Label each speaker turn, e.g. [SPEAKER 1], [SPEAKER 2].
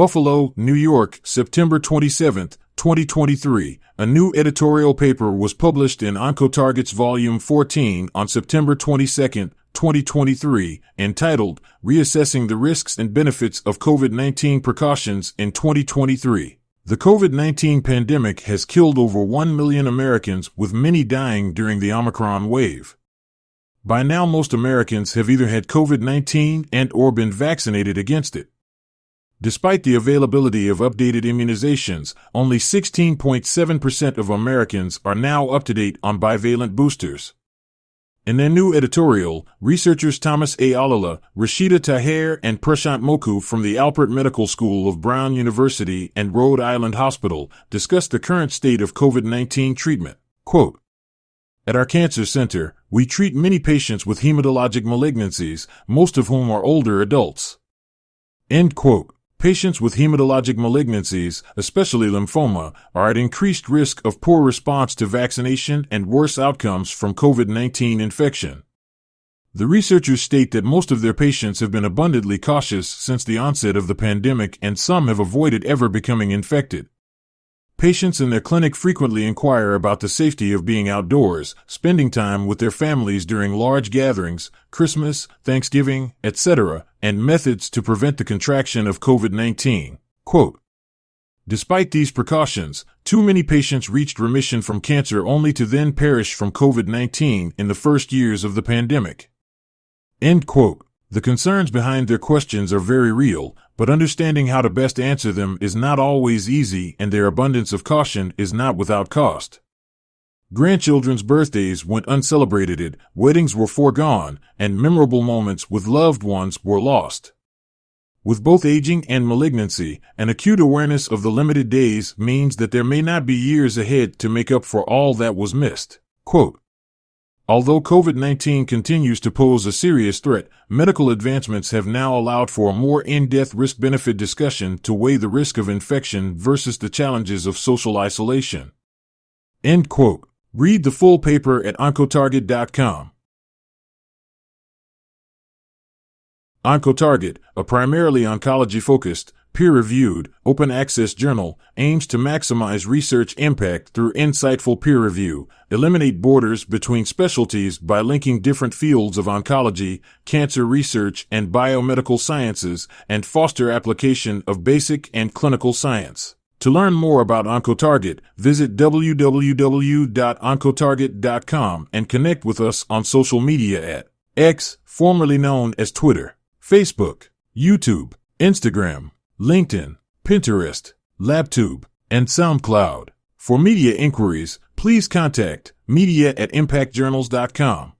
[SPEAKER 1] Buffalo, New York, September 27, 2023. A new editorial paper was published in Oncotarget's Volume 14 on September 22, 2023, entitled Reassessing the Risks and Benefits of COVID 19 Precautions in 2023. The COVID 19 pandemic has killed over 1 million Americans, with many dying during the Omicron wave. By now, most Americans have either had COVID 19 and or been vaccinated against it. Despite the availability of updated immunizations, only 16.7% of Americans are now up to date on bivalent boosters. In their new editorial, researchers Thomas A. Ollila, Rashida Taher, and Prashanth Moku from the Alpert Medical School of Brown University and Rhode Island Hospital discussed the current state of COVID 19 treatment. Quote, At our cancer center, we treat many patients with hematologic malignancies, most of whom are older adults. End quote. Patients with hematologic malignancies, especially lymphoma, are at increased risk of poor response to vaccination and worse outcomes from COVID 19 infection. The researchers state that most of their patients have been abundantly cautious since the onset of the pandemic and some have avoided ever becoming infected. Patients in their clinic frequently inquire about the safety of being outdoors, spending time with their families during large gatherings, Christmas, Thanksgiving, etc., and methods to prevent the contraction of COVID 19. Quote, Despite these precautions, too many patients reached remission from cancer only to then perish from COVID 19 in the first years of the pandemic. End quote. The concerns behind their questions are very real, but understanding how to best answer them is not always easy and their abundance of caution is not without cost. Grandchildren's birthdays went uncelebrated, weddings were foregone, and memorable moments with loved ones were lost. With both aging and malignancy, an acute awareness of the limited days means that there may not be years ahead to make up for all that was missed. Quote, Although COVID 19 continues to pose a serious threat, medical advancements have now allowed for a more in depth risk benefit discussion to weigh the risk of infection versus the challenges of social isolation. End quote. Read the full paper at Oncotarget.com. Oncotarget, a primarily oncology focused, peer reviewed, open access journal, aims to maximize research impact through insightful peer review, eliminate borders between specialties by linking different fields of oncology, cancer research, and biomedical sciences, and foster application of basic and clinical science. To learn more about OncoTarget, visit www.oncotarget.com and connect with us on social media at X, formerly known as Twitter, Facebook, YouTube, Instagram, LinkedIn, Pinterest, LabTube, and SoundCloud. For media inquiries, please contact media at impactjournals.com.